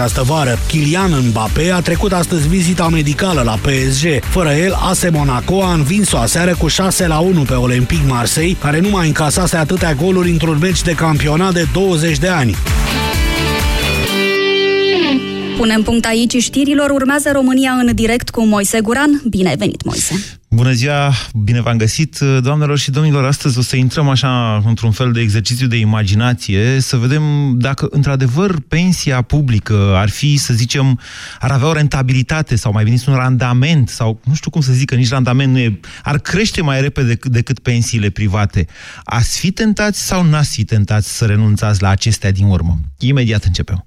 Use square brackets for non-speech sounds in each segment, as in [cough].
această vară. Kylian Mbappé a trecut astăzi vizita medicală la PSG. Fără el, AS Monaco a învins-o aseară cu 6 la 1 pe Olympique Marseille, care nu mai încasase atâtea goluri într-un meci de campionat de 20 de ani. Punem punct aici știrilor. Urmează România în direct cu Moise Guran. Bine ai venit, Moise! Bună ziua, bine v-am găsit, doamnelor și domnilor. Astăzi o să intrăm așa într-un fel de exercițiu de imaginație, să vedem dacă într-adevăr pensia publică ar fi, să zicem, ar avea o rentabilitate sau mai bine un randament sau nu știu cum să zic, că nici randament nu e, ar crește mai repede decât, decât pensiile private. Ați fi tentați sau n-ați fi tentați să renunțați la acestea din urmă? Imediat începem.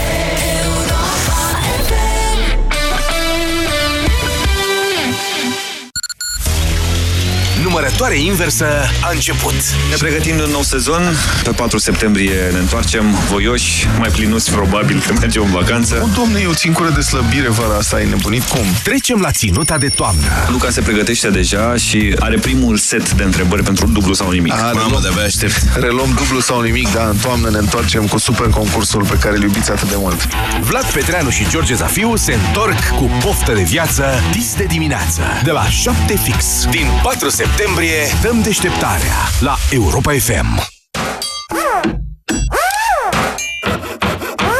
Numărătoare inversă a început. Ne pregătim un nou sezon. Pe 4 septembrie ne întoarcem voioși, mai plinuți probabil că mergem în vacanță. O, domne, eu țin cură de slăbire vara asta, ai nebunit cum? Trecem la ținuta de toamnă. Luca se pregătește deja și are primul set de întrebări pentru dublu sau nimic. A, Mamă, de-abia aștept. Reluăm dublu sau nimic, da, în toamnă ne întoarcem cu super concursul pe care îl iubiți atât de mult. Vlad Petreanu și George Zafiu se întorc cu poftă de viață dis de dimineață. De la 7 fix. Din 4 septembrie septembrie dăm deșteptarea la Europa FM.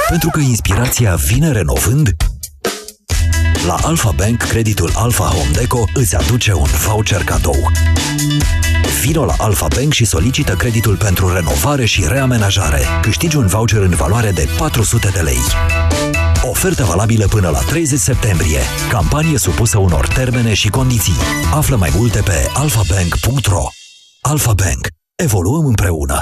Pentru că inspirația vine renovând, la Alpha Bank, creditul Alpha Home Deco îți aduce un voucher cadou. Vino la Alpha Bank și solicită creditul pentru renovare și reamenajare. Câștigi un voucher în valoare de 400 de lei. Ofertă valabilă până la 30 septembrie. Campanie supusă unor termene și condiții. Află mai multe pe alfabank.ro Alfa Bank. Evoluăm împreună.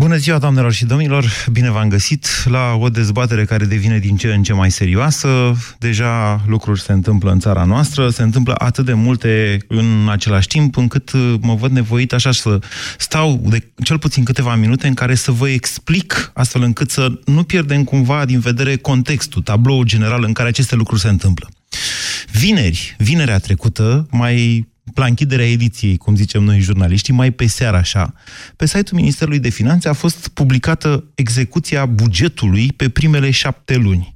Bună ziua, doamnelor și domnilor! Bine v-am găsit la o dezbatere care devine din ce în ce mai serioasă. Deja lucruri se întâmplă în țara noastră, se întâmplă atât de multe în același timp, încât mă văd nevoit așa să stau de cel puțin câteva minute în care să vă explic, astfel încât să nu pierdem cumva din vedere contextul, tabloul general în care aceste lucruri se întâmplă. Vineri, vinerea trecută, mai la închiderea ediției, cum zicem noi jurnaliștii, mai pe seară așa, pe site-ul Ministerului de Finanțe a fost publicată execuția bugetului pe primele șapte luni.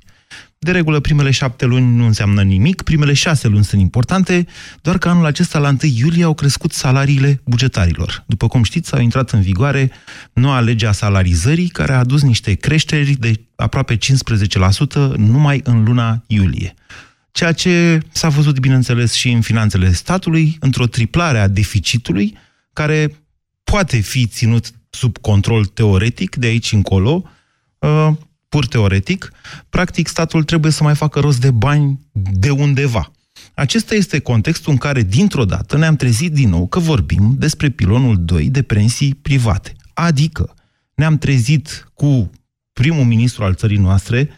De regulă, primele șapte luni nu înseamnă nimic, primele șase luni sunt importante, doar că anul acesta, la 1 iulie, au crescut salariile bugetarilor. După cum știți, au intrat în vigoare noua lege a salarizării, care a adus niște creșteri de aproape 15% numai în luna iulie ceea ce s-a văzut, bineînțeles, și în finanțele statului, într-o triplare a deficitului, care poate fi ținut sub control teoretic, de aici încolo, uh, pur teoretic, practic statul trebuie să mai facă rost de bani de undeva. Acesta este contextul în care, dintr-o dată, ne-am trezit din nou că vorbim despre pilonul 2 de pensii private. Adică, ne-am trezit cu primul ministru al țării noastre,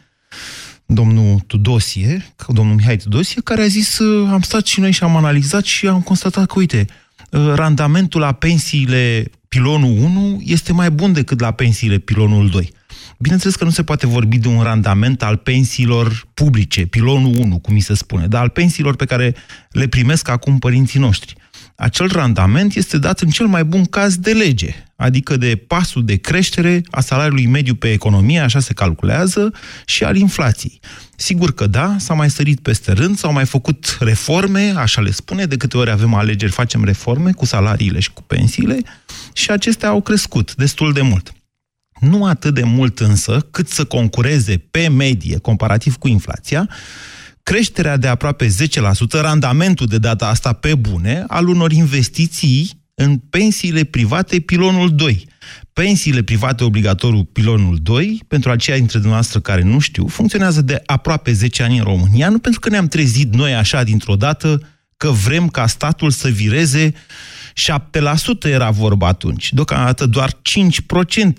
domnul Tudosie, domnul Mihai Tudosie, care a zis, uh, am stat și noi și am analizat și am constatat că, uite, uh, randamentul la pensiile pilonul 1 este mai bun decât la pensiile pilonul 2. Bineînțeles că nu se poate vorbi de un randament al pensiilor publice, pilonul 1, cum mi se spune, dar al pensiilor pe care le primesc acum părinții noștri acel randament este dat în cel mai bun caz de lege, adică de pasul de creștere a salariului mediu pe economie, așa se calculează, și al inflației. Sigur că da, s-a mai sărit peste rând, s-au mai făcut reforme, așa le spune, de câte ori avem alegeri facem reforme cu salariile și cu pensiile și acestea au crescut destul de mult. Nu atât de mult însă cât să concureze pe medie, comparativ cu inflația, creșterea de aproape 10%, randamentul de data asta pe bune, al unor investiții în pensiile private pilonul 2. Pensiile private obligatoriu pilonul 2, pentru aceia dintre dumneavoastră care nu știu, funcționează de aproape 10 ani în România, nu pentru că ne-am trezit noi așa dintr-o dată că vrem ca statul să vireze 7% era vorba atunci. Deocamdată doar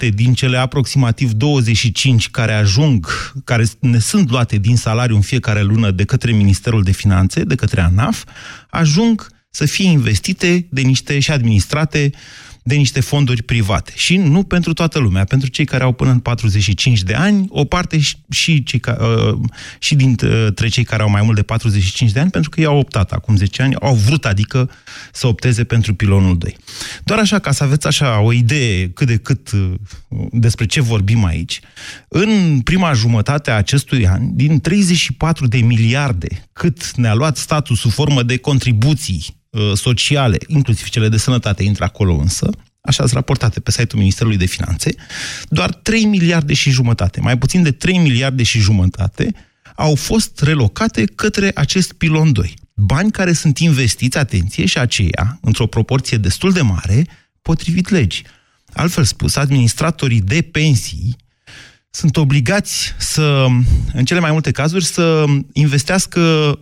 5% din cele aproximativ 25 care ajung, care ne sunt luate din salariu în fiecare lună de către Ministerul de Finanțe, de către ANAF, ajung să fie investite de niște și administrate de niște fonduri private. Și nu pentru toată lumea, pentru cei care au până în 45 de ani, o parte și, cei ca, uh, și dintre cei care au mai mult de 45 de ani, pentru că ei au optat acum 10 ani, au vrut, adică, să opteze pentru pilonul 2. Doar așa, ca să aveți așa o idee cât de cât uh, despre ce vorbim aici, în prima jumătate a acestui an, din 34 de miliarde cât ne-a luat statul sub formă de contribuții Uh, sociale, inclusiv cele de sănătate, intră acolo însă, așa sunt raportate pe site-ul Ministerului de Finanțe, doar 3 miliarde și jumătate, mai puțin de 3 miliarde și jumătate, au fost relocate către acest pilon 2. Bani care sunt investiți, atenție, și aceea, într-o proporție destul de mare, potrivit legii. Altfel spus, administratorii de pensii sunt obligați să, în cele mai multe cazuri, să investească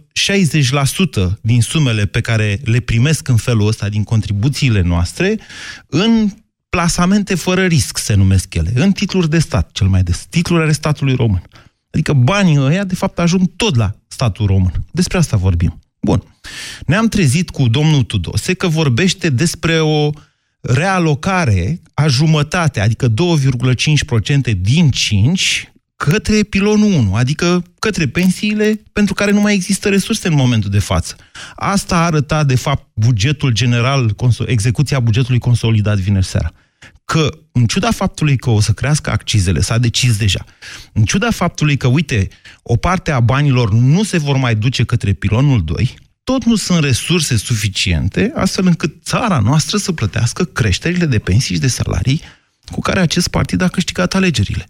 60% din sumele pe care le primesc în felul ăsta din contribuțiile noastre în plasamente fără risc, se numesc ele, în titluri de stat, cel mai des, titluri ale statului român. Adică banii ăia, de fapt, ajung tot la statul român. Despre asta vorbim. Bun. Ne-am trezit cu domnul Tudose că vorbește despre o realocare a jumătate, adică 2,5% din 5 către pilonul 1, adică către pensiile pentru care nu mai există resurse în momentul de față. Asta a arătat, de fapt, bugetul general, execuția bugetului consolidat vineri seara. Că, în ciuda faptului că o să crească accizele, s-a decis deja, în ciuda faptului că, uite, o parte a banilor nu se vor mai duce către pilonul 2, tot nu sunt resurse suficiente astfel încât țara noastră să plătească creșterile de pensii și de salarii cu care acest partid a câștigat alegerile.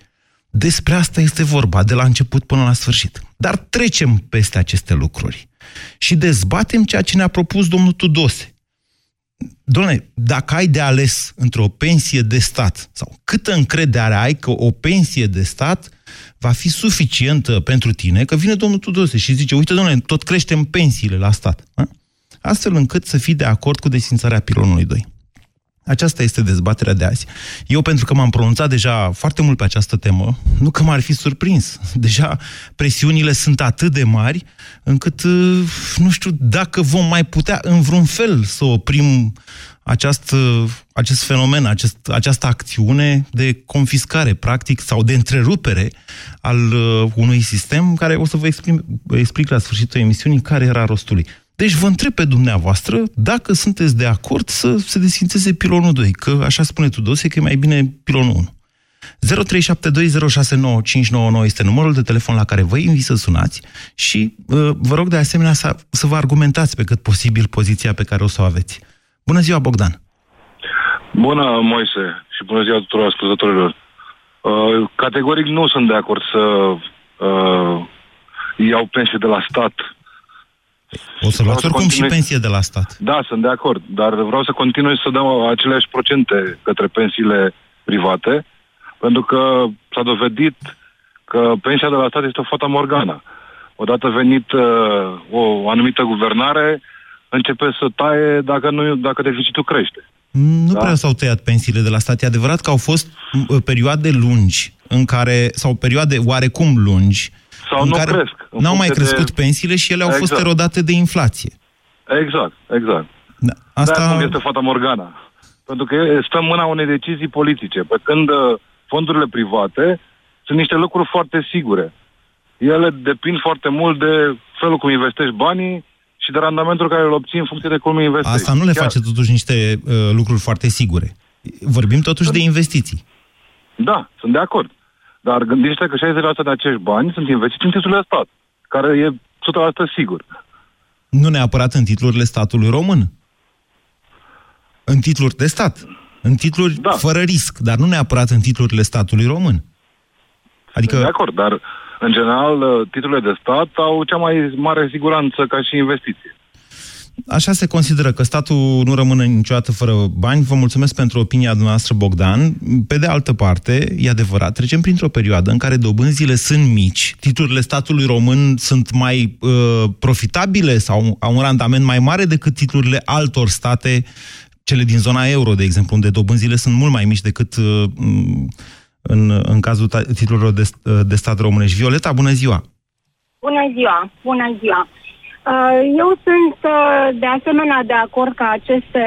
Despre asta este vorba, de la început până la sfârșit. Dar trecem peste aceste lucruri și dezbatem ceea ce ne-a propus domnul Tudose. Doamne, dacă ai de ales între o pensie de stat sau câtă încredere ai că o pensie de stat va fi suficientă pentru tine, că vine domnul Tudose și zice, uite, domnule, tot creștem pensiile la stat. A? Astfel încât să fii de acord cu desfințarea pilonului 2. Aceasta este dezbaterea de azi. Eu, pentru că m-am pronunțat deja foarte mult pe această temă, nu că m-ar fi surprins. Deja presiunile sunt atât de mari, încât uh, nu știu dacă vom mai putea în vreun fel să oprim aceast, acest fenomen, acest, această acțiune de confiscare, practic, sau de întrerupere al uh, unui sistem care o să vă explic, explic la sfârșitul emisiunii care era rostul lui. Deci vă întreb pe dumneavoastră dacă sunteți de acord să se desfințeze pilonul 2, că așa spune Tudose că e mai bine pilonul 1. 0372069599 este numărul de telefon la care vă invit să sunați și uh, vă rog de asemenea să, să vă argumentați pe cât posibil poziția pe care o să o aveți. Bună ziua, Bogdan! Bună, Moise, și bună ziua tuturor ascultătorilor. Uh, categoric nu sunt de acord să uh, iau pensie de la stat. O să luați oricum continui... și pensie de la stat. Da, sunt de acord, dar vreau să continui să dau aceleași procente către pensiile private, pentru că s-a dovedit că pensia de la stat este o fata morgană. Odată venit uh, o anumită guvernare, începe să taie dacă, nu, dacă deficitul crește. Nu da? prea s-au tăiat pensiile de la stat. E adevărat că au fost uh, perioade lungi în care, sau perioade oarecum lungi, sau în nu care cresc. n-au mai crescut de... pensiile și ele au exact. fost erodate de inflație. Exact, exact. Da, asta... de este fata Morgana. Pentru că stă în mâna unei decizii politice. Pe când uh, fondurile private sunt niște lucruri foarte sigure. Ele depind foarte mult de felul cum investești banii, și de randamentul care îl obții în funcție de cum investești. Asta nu le Chiar... face totuși niște uh, lucruri foarte sigure. Vorbim totuși de investiții. Da, sunt de acord. Dar gândește că 60% de acești bani sunt investiți în titlurile de stat, care e 100% sigur. Nu neapărat în titlurile statului român. În titluri de stat. În titluri da. fără risc, dar nu neapărat în titlurile statului român. Adică... De acord, dar în general, uh, titlurile de stat au cea mai mare siguranță ca și investiție. Așa se consideră că statul nu rămâne niciodată fără bani. Vă mulțumesc pentru opinia dumneavoastră, Bogdan. Pe de altă parte, e adevărat, trecem printr-o perioadă în care dobânzile sunt mici, titlurile statului român sunt mai uh, profitabile sau au un randament mai mare decât titlurile altor state cele din zona euro, de exemplu, unde dobânzile sunt mult mai mici decât uh, în, în cazul titlurilor de, uh, de stat românești. Violeta, bună ziua! Bună ziua! Bună ziua! Uh, eu sunt de asemenea de acord ca aceste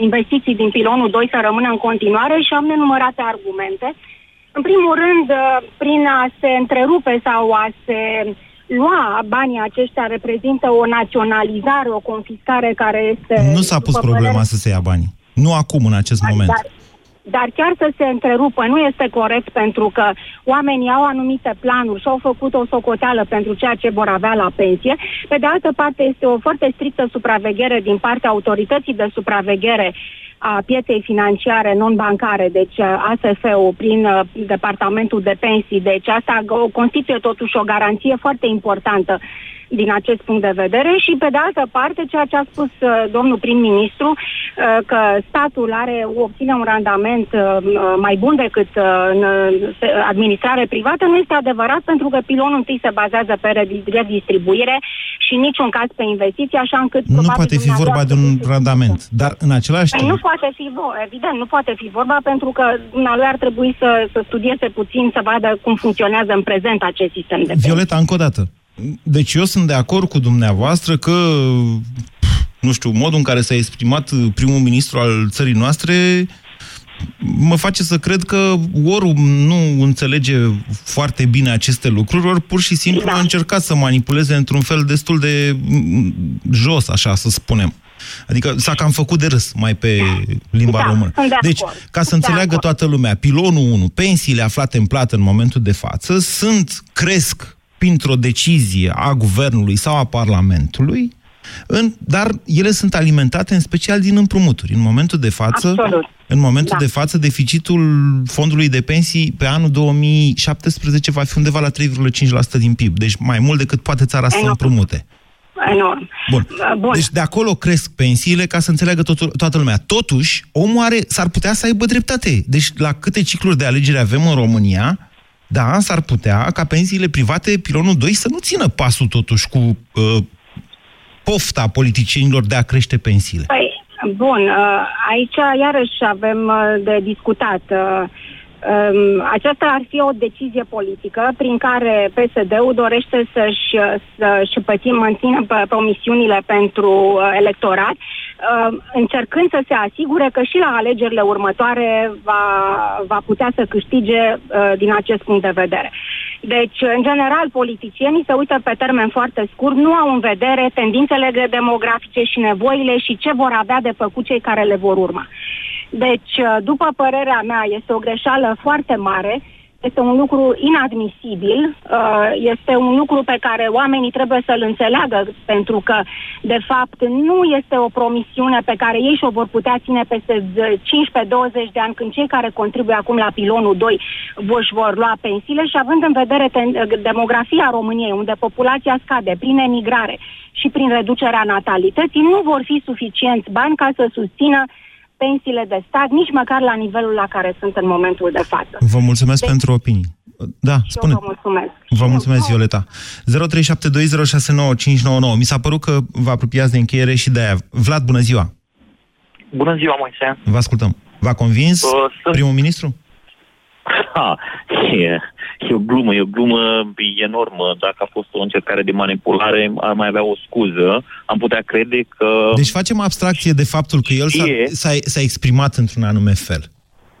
investiții din pilonul 2 să rămână în continuare și am nenumărate argumente. În primul rând, prin a se întrerupe sau a se lua banii aceștia reprezintă o naționalizare, o confiscare care este... Nu s-a pus problema părere... să se ia banii. Nu acum, în acest dar, moment. Dar, dar chiar să se întrerupă nu este corect pentru că oamenii au anumite planuri și au făcut o socoteală pentru ceea ce vor avea la pensie. Pe de altă parte, este o foarte strictă supraveghere din partea autorității de supraveghere a pieței financiare non-bancare, deci ASF-ul prin uh, Departamentul de Pensii. Deci asta constituie totuși o garanție foarte importantă din acest punct de vedere. Și, pe de altă parte, ceea ce a spus uh, domnul prim-ministru, uh, că statul are obține un randament uh, mai bun decât uh, în uh, administrare privată, nu este adevărat pentru că pilonul întâi se bazează pe redistribuire și în niciun caz pe investiții, așa încât... Nu poate fi vorba de un randament, dar în același păi timp... Nu poate fi, evident, nu poate fi vorba pentru că lui ar trebui să, să studieze puțin, să vadă cum funcționează în prezent acest sistem de Violeta, încă o dată, deci eu sunt de acord cu dumneavoastră că, nu știu, modul în care s-a exprimat primul ministru al țării noastre mă face să cred că ori nu înțelege foarte bine aceste lucruri, ori pur și simplu da. a încercat să manipuleze într-un fel destul de jos, așa să spunem. Adică s-a cam făcut de râs mai pe limba da, română. Deci, ca să înțeleagă toată lumea, pilonul 1, pensiile aflate în plată în momentul de față sunt, cresc printr-o decizie a guvernului sau a Parlamentului, în, dar ele sunt alimentate în special din împrumuturi. În momentul de față, Absolut. în momentul da. de față, deficitul fondului de pensii pe anul 2017 va fi undeva la 3,5% din PIB. Deci mai mult decât poate țara Enorm. să împrumute. Enorm. Bun. Bun. Deci de acolo cresc pensiile ca să înțeleagă tot, toată lumea. Totuși, omul are, s-ar putea să aibă dreptate. Deci la câte cicluri de alegeri avem în România, da, s-ar putea ca pensiile private, pilonul 2, să nu țină pasul totuși cu uh, pofta politicienilor de a crește pensiile. Păi, bun, uh, aici iarăși avem uh, de discutat. Uh, um, aceasta ar fi o decizie politică prin care PSD-ul dorește să-și, să-și pătim, mențină promisiunile pentru electorat, încercând să se asigure că și la alegerile următoare va, va putea să câștige din acest punct de vedere. Deci, în general, politicienii se uită pe termen foarte scurt, nu au în vedere tendințele demografice și nevoile și ce vor avea de făcut cei care le vor urma. Deci, după părerea mea, este o greșeală foarte mare este un lucru inadmisibil, uh, este un lucru pe care oamenii trebuie să-l înțeleagă, pentru că, de fapt, nu este o promisiune pe care ei și-o vor putea ține peste 15-20 de ani, când cei care contribuie acum la pilonul 2 își vor lua pensiile și având în vedere demografia României, unde populația scade prin emigrare și prin reducerea natalității, nu vor fi suficienți bani ca să susțină pensiile de stat, nici măcar la nivelul la care sunt în momentul de față. Vă mulțumesc deci, pentru opinii. Da, spune. vă mulțumesc. Vă mulțumesc, Violeta. 0372069599. Mi s-a părut că vă apropiați de încheiere și de aia. Vlad, bună ziua! Bună ziua, Moise! Vă ascultăm. V-a convins uh, primul ministru? Ha, e, e o glumă, e o glumă enormă. Dacă a fost o încercare de manipulare, ar mai avea o scuză. Am putea crede că... Deci facem abstracție de faptul că el s-a, s-a, s-a exprimat într-un anume fel.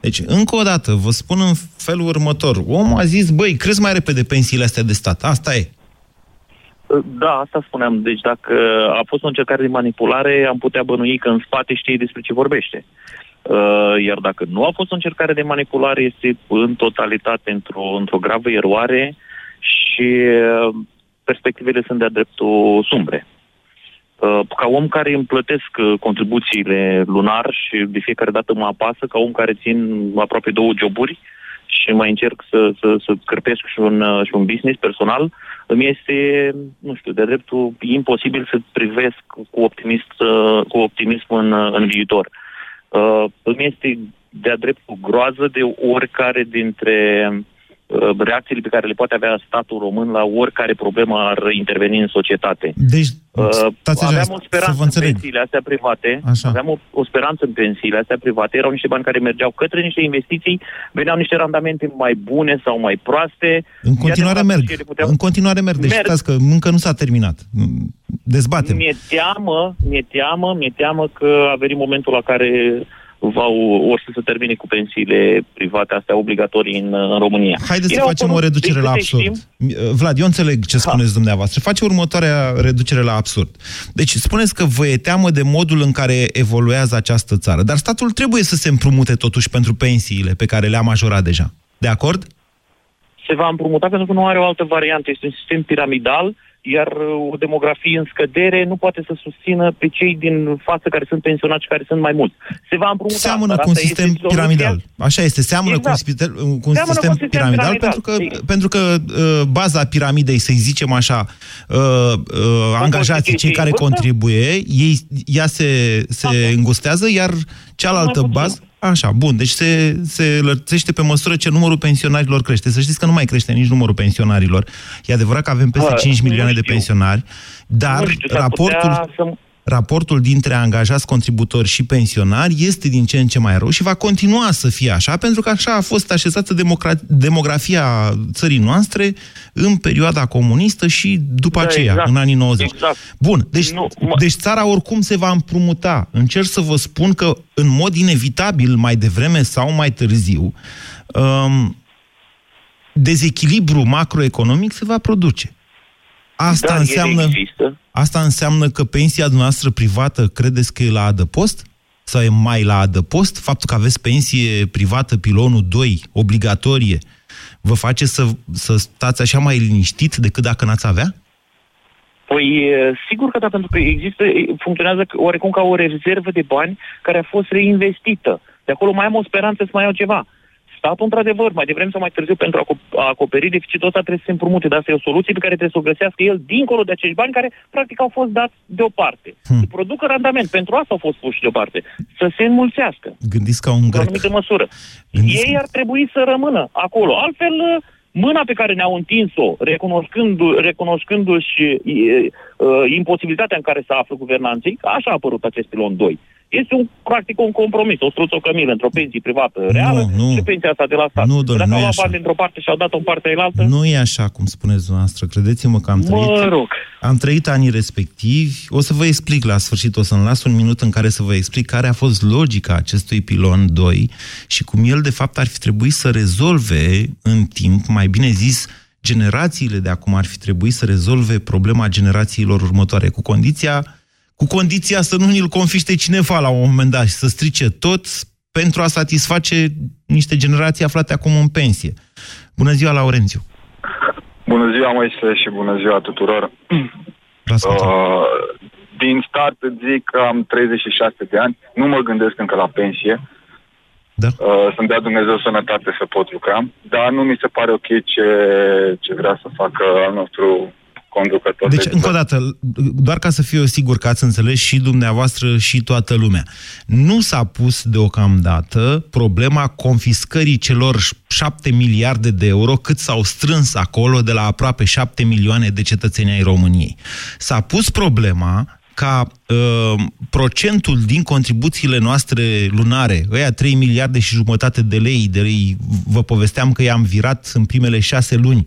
Deci, încă o dată, vă spun în felul următor. Omul a zis, băi, crezi mai repede pensiile astea de stat. Asta e. Da, asta spuneam. Deci dacă a fost o încercare de manipulare, am putea bănui că în spate știe despre ce vorbește. Uh, iar dacă nu a fost o încercare de manipulare, este în totalitate într-o, într-o gravă eroare și uh, perspectivele sunt de-a dreptul sumbre. Uh, ca om care îmi plătesc contribuțiile lunar și de fiecare dată mă apasă, ca om care țin aproape două joburi și mai încerc să, să, să cărpesc și un, și un business personal, îmi este, nu știu, de dreptul imposibil să privesc cu optimism, cu optimism în, în viitor. Uh, uh, îmi este de-a dreptul groază de oricare dintre uh, reacțiile pe care le poate avea statul român la oricare problemă ar interveni în societate. Deci, Uh, stați așa, aveam o să speranță vă în înțeleg. pensiile astea private, Așa. aveam o, o speranță în pensiile astea private, erau niște bani care mergeau către niște investiții, veneau niște randamente mai bune sau mai proaste. În continuare E adevărat merg. că și ele puteau- În continuare merg. Deci Merg. stați că încă nu s-a terminat. Dezbatem. Mi-e teamă, mi-e teamă, mi-e teamă că a venit momentul la care va or să se termine cu pensiile private astea obligatorii în, în România. Haideți să Ele au facem o apărut, reducere din la câte absurd. știm, Vlad, eu înțeleg ce spuneți dumneavoastră. Face următoarea reducere la absurd. Deci spuneți că vă e teamă de modul în care evoluează această țară. Dar statul trebuie să se împrumute totuși pentru pensiile pe care le-a majorat deja. De acord? se va împrumuta pentru că nu are o altă variantă. Este un sistem piramidal, iar uh, o demografie în scădere nu poate să susțină pe cei din față care sunt pensionați și care sunt mai mulți. Se va împrumuta. Seamănă dar cu un asta este sistem soluția. piramidal. Așa este, seamănă Exact. cu un, spitel, cu un Seamănă sistem, cu un sistem piramidal, piramidal. pentru că, Ei. pentru că uh, baza piramidei, să zicem așa, uh, uh, angajații, cei care vârstă? contribuie, ei, ea se, se îngustează, iar cealaltă Mai puțin. bază, Așa, bun, deci se, se lărțește pe măsură ce numărul pensionarilor crește. Să știți că nu mai crește nici numărul pensionarilor. E adevărat că avem peste Bă, 5 nu milioane de știu. pensionari, dar Nu știu, s-ar raportul putea să- raportul dintre angajați, contributori și pensionari este din ce în ce mai rău și va continua să fie așa, pentru că așa a fost așezată democra- demografia țării noastre în perioada comunistă și după Da, aceea, exact. în anii 90. Exact. Bun, deci, Nu, mă- deci țara oricum se va împrumuta. Încerc să vă spun că, în mod inevitabil, mai devreme sau mai târziu, um, dezechilibru macroeconomic se va produce. Asta Dar ele înseamnă... există. Asta înseamnă că pensia noastră privată credeți că e la adăpost? Sau e mai la adăpost? Faptul că aveți pensie privată, pilonul 2, obligatorie, vă face să, să stați așa mai liniștit decât dacă n-ați avea? Păi, e, sigur că da, pentru că există, e, funcționează c- oarecum ca o rezervă de bani care a fost reinvestită. De acolo mai am o speranță să mai iau ceva. Statul, într-adevăr, mai devreme sau mai târziu, pentru a aco- a acoperi deficitul ăsta, trebuie să se împrumute. Dar asta e o soluție pe care trebuie să o găsească el dincolo de acești bani care, practic, au fost dați deoparte. Hmm. Să producă randament. Pentru asta au fost puși deoparte. Să se înmulțească. Gândiți ca un Într-o grec. anumită măsură. Gândiți- Ei ar trebui să rămână acolo. Altfel, mâna pe care ne-au întins-o, recunoscându- recunoscându-și e, e, imposibilitatea în care se află guvernanții, că așa a apărut acest pilon 2. Este un, practic un compromis, o struță o cămilă între o pensie privată reală nu. și pensia asta de la stat. Nu, domnule, Dacă nu au e luat așa. bani dintr-o parte și au dat-o în partea elaltă, Nu e așa cum spuneți dumneavoastră. Credeți-mă că am trăit... mă rog. Am trăit anii respectivi. O să vă explic la sfârșit, o să-mi las un minut în care să vă explic care a fost logica acestui pilon 2 și cum el, de fapt, ar fi trebuit să rezolve în timp, mai bine zis, generațiile de acum ar fi trebuit să rezolve problema generațiilor următoare, cu condiția, cu condiția să nu ni-l confiște cineva la un moment dat și să strice tot pentru a satisface niște generații aflate acum în pensie. Bună ziua, Laurențiu! Bună ziua, Moise, și bună ziua tuturor. Vă ascultăm. Uh, din start îți zic că am 36 de ani, nu mă gândesc încă la pensie. Da. Uh, să-mi dea Dumnezeu sănătate să pot lucra, dar nu mi se pare ok ce, ce vrea să facă al nostru conducător. Deci, de încă o dată, doar ca să fiu eu sigur că ați înțeles și dumneavoastră și toată lumea, nu s-a pus deocamdată problema confiscării celor șapte miliarde de euro cât s-au strâns acolo de la aproape șapte milioane de cetățeni ai României. S-a pus problema ca uh, procentul din contribuțiile noastre lunare, ăia 3 miliarde și jumătate de lei, de lei, vă povesteam că i-am virat în primele șase luni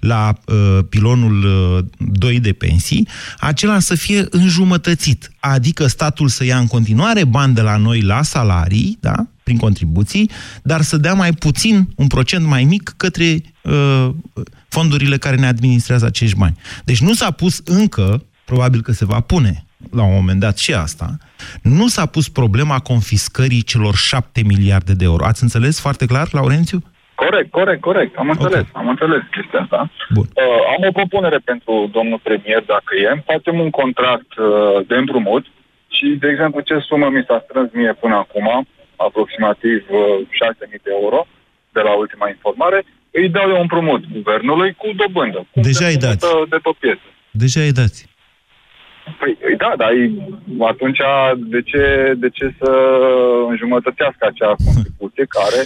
la uh, pilonul uh, 2 de pensii, acela să fie înjumătățit, adică statul să ia în continuare bani de la noi la salarii, da, prin contribuții, dar să dea mai puțin, un procent mai mic către uh, fondurile care ne administrează acești bani. Deci nu s-a pus încă, probabil că se va pune la un moment dat și asta, nu s-a pus problema confiscării celor șapte miliarde de euro. Ați înțeles foarte clar, Laurențiu? Corect, corect, corect. Am înțeles, okay. am înțeles chestia asta. Bun. Uh, am o propunere pentru domnul premier, dacă e. Facem un contract uh, de împrumut și, de exemplu, ce sumă mi s-a strâns mie până acum, aproximativ uh, 6.000 de euro, de la ultima informare, îi dau eu împrumut guvernului cu dobândă. Cum Deja se îi dați. împrumută De pe piesă. Deja îi dați. Păi, da, dar e- atunci de ce, de ce să înjumătățească acea contribuție care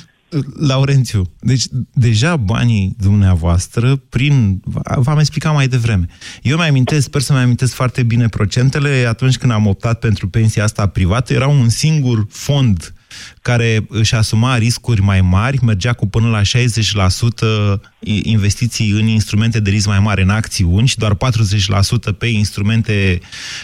Laurențiu, deci deja banii dumneavoastră, prin. V-am explicat mai devreme. Eu mi amintesc, sper să mi amintesc foarte bine procentele, atunci când am optat pentru pensia asta privată, era un singur fond care își asuma riscuri mai mari, mergea cu până la 60% investiții în instrumente de risc mai mare, în acțiuni, și doar 40% pe instrumente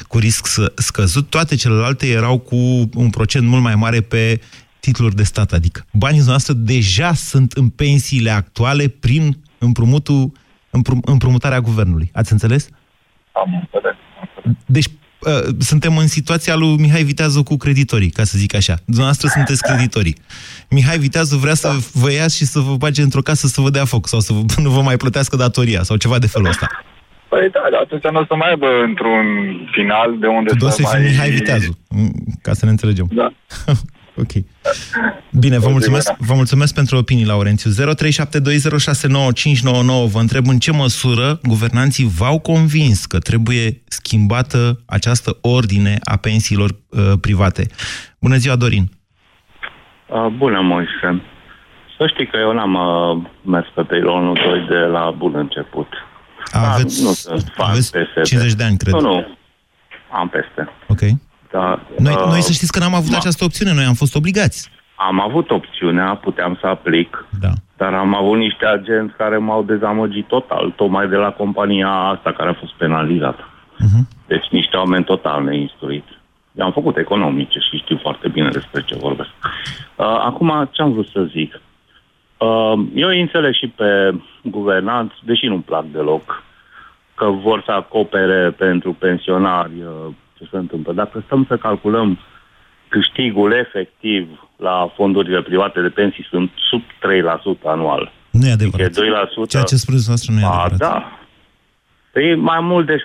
cu risc scăzut. Toate celelalte erau cu un procent mult mai mare pe titluri de stat. Adică banii noastre deja sunt în pensiile actuale prin împrumutul, împrum, împrumutarea guvernului. Ați înțeles? Am înțeles. Deci Uh, suntem în situația lui Mihai Viteazu cu creditorii, ca să zic așa. Dumneavoastră sunteți creditorii. Mihai Viteazu vrea să vă ia și să vă bage într-o casă să vă dea foc sau să vă, [laughs] nu vă mai plătească datoria sau ceva de felul ăsta. Păi da, dar atunci nu o să mai aibă într-un final de unde tu să, să mai... Mihai Viteazu, ca să ne înțelegem. Da. [laughs] Ok. Bine, vă mulțumesc, vă mulțumesc pentru opinii, Laurențiu. 0372069599. Vă întreb în ce măsură guvernanții v-au convins că trebuie schimbată această ordine a pensiilor uh, private. Bună ziua, Dorin! Uh, bună, Moise! Să știi că eu n-am uh, mers pe pilonul 2 de la bun început. Aveți, nu sunt fan aveți PSD. 50 de ani, cred. Nu, nu. Am peste. Ok. Da, Noi, uh, noi să știți că n-am avut ma- această opțiune, noi am fost obligați. Am avut opțiunea, puteam să aplic, Da. dar am avut niște agenți care m-au dezamăgit total, tocmai de la compania asta care a fost penalizată. Uh-huh. Deci niște oameni total neinstruiți. Eu am făcut economice și știu foarte bine despre ce vorbesc. Uh, acum, ce am vrut să zic? Uh, eu îi înțeleg și pe guvernanți, deși nu-mi plac deloc, că vor să acopere pentru pensionari uh, ce se întâmplă. Dacă stăm să calculăm câștigul efectiv la fondurile private de pensii sunt sub 3% anual. Nu e adevărat. E 2%. Ceea ce spuneți noastră nu e A, adevărat. da. Păi mai mult de 7%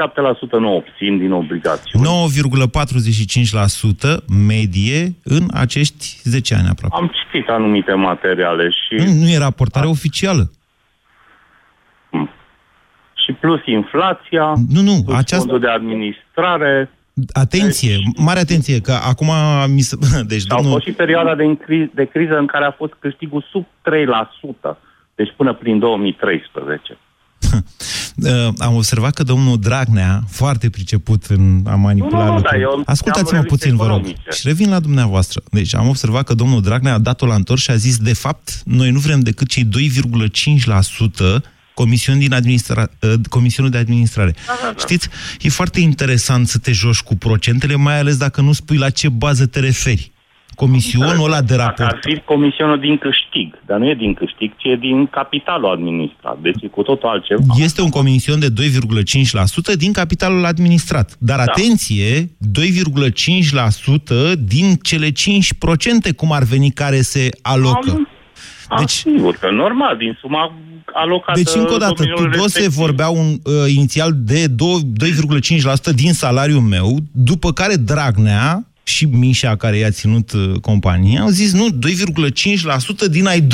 nu obțin din obligațiuni. 9,45% medie în acești 10 ani aproape. Am citit anumite materiale și, Nu, nu e raportare oficială. și plus inflația, Nu, nu, plus aceasta- fondul de administrare. Atenție, mare atenție, că acum mi se... [laughs] Deci, Au domnul... fost și perioada de, încri- de criză în care a fost câștigul sub 3%. Deci până prin 2013. [laughs] Uh, am observat că domnul Dragnea, foarte priceput în a manipula Nu, nu, nu, lucruri... dar eu Ascultați-mă am puțin, vă rog. economice. Și revin la dumneavoastră. Deci am observat că domnul Dragnea a dat-o la întors și a zis, de fapt, noi nu vrem decât cei 2,5% comisiuni din administra... uh, comisionul de administrare. Știți, e foarte interesant să te joci cu procentele, mai ales dacă nu spui la ce bază te referi. Comisionul ăla de Dacă raport. ar fi comisionul din câștig, dar nu e din câștig, ci e din capitalul administrat. Deci e cu totul altceva. Este un comision de 2,5% din capitalul administrat. Dar Da. atenție, 2,5% din cele 5% cum ar veni care se alocă. Am, am deci, sigur că normal, din suma alocată Deci, încă o dată, domeniului Tudose respectiv. vorbea un, uh, inițial de 2 2,5% din salariul meu, după care Dragnea și Mișa, care i-a ținut uh, compania, au zis, nu, 2,5% din ai 2,5%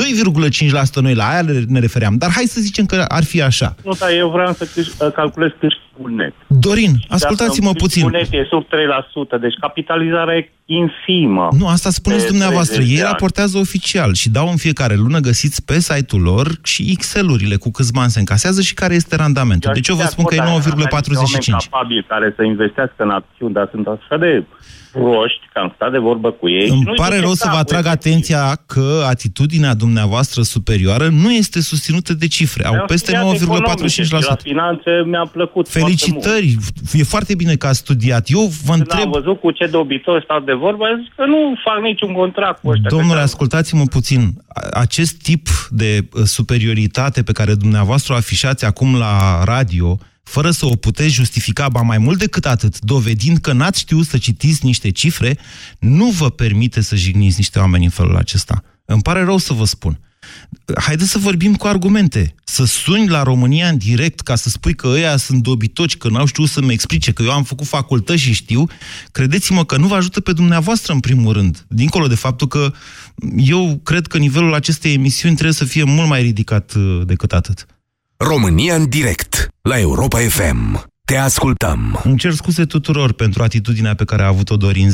noi la aia ne refeream. Dar hai să zicem că ar fi așa. Nu, dar eu vreau să câș- calculez câștigul net. Dorin, ascultați-mă Dacă puțin. câștigul net e sub 3%, deci capitalizarea e infimă. Nu, asta spuneți De dumneavoastră. 30 de Ei ani. raportează oficial și dau în fiecare lună, găsiți pe site-ul lor și Excel-urile cu câți bani se încasează și care este randamentul. Deci eu vă spun că e 9,45. Oameni capabili care să investească în acțiuni, dar sunt așa de proști, că am stat de vorbă cu ei. și Îmi nu-i pare duce rău să vă capul, atrag efectiv. atenția că atitudinea dumneavoastră superioară nu este susținută de cifre. Au Am peste studiat economice și La 9,45%. finanțe mi-a plăcut foarte mult. Felicitări! E foarte bine că ați studiat. Eu vă Când întreb... am văzut cu ce dobitor stau de vorbă, am zis că nu fac niciun contract cu ăștia. Domnule, că ascultați-mă puțin. A- Acest tip de uh, superioritate pe care dumneavoastră o afișați acum la radio, fără să o puteți justifica, ba mai mult decât atât, dovedind că n-ați știut să citiți niște cifre, nu vă permite să jigniți niște oameni în felul acesta. Îmi pare rău să vă spun. Haideți să vorbim cu argumente. Să suni la România în direct ca să spui că ăia sunt dobitoci, că n-au știut să-mi explice, că eu am făcut facultăți și știu, credeți-mă că nu vă ajută pe dumneavoastră în primul rând. Dincolo de faptul că eu cred că nivelul acestei emisiuni trebuie să fie mult mai ridicat uh, decât atât. România în direct la Europa FM. Te ascultăm. Îmi cer scuze tuturor pentru atitudinea pe care a avut-o Dorin. 0372069599.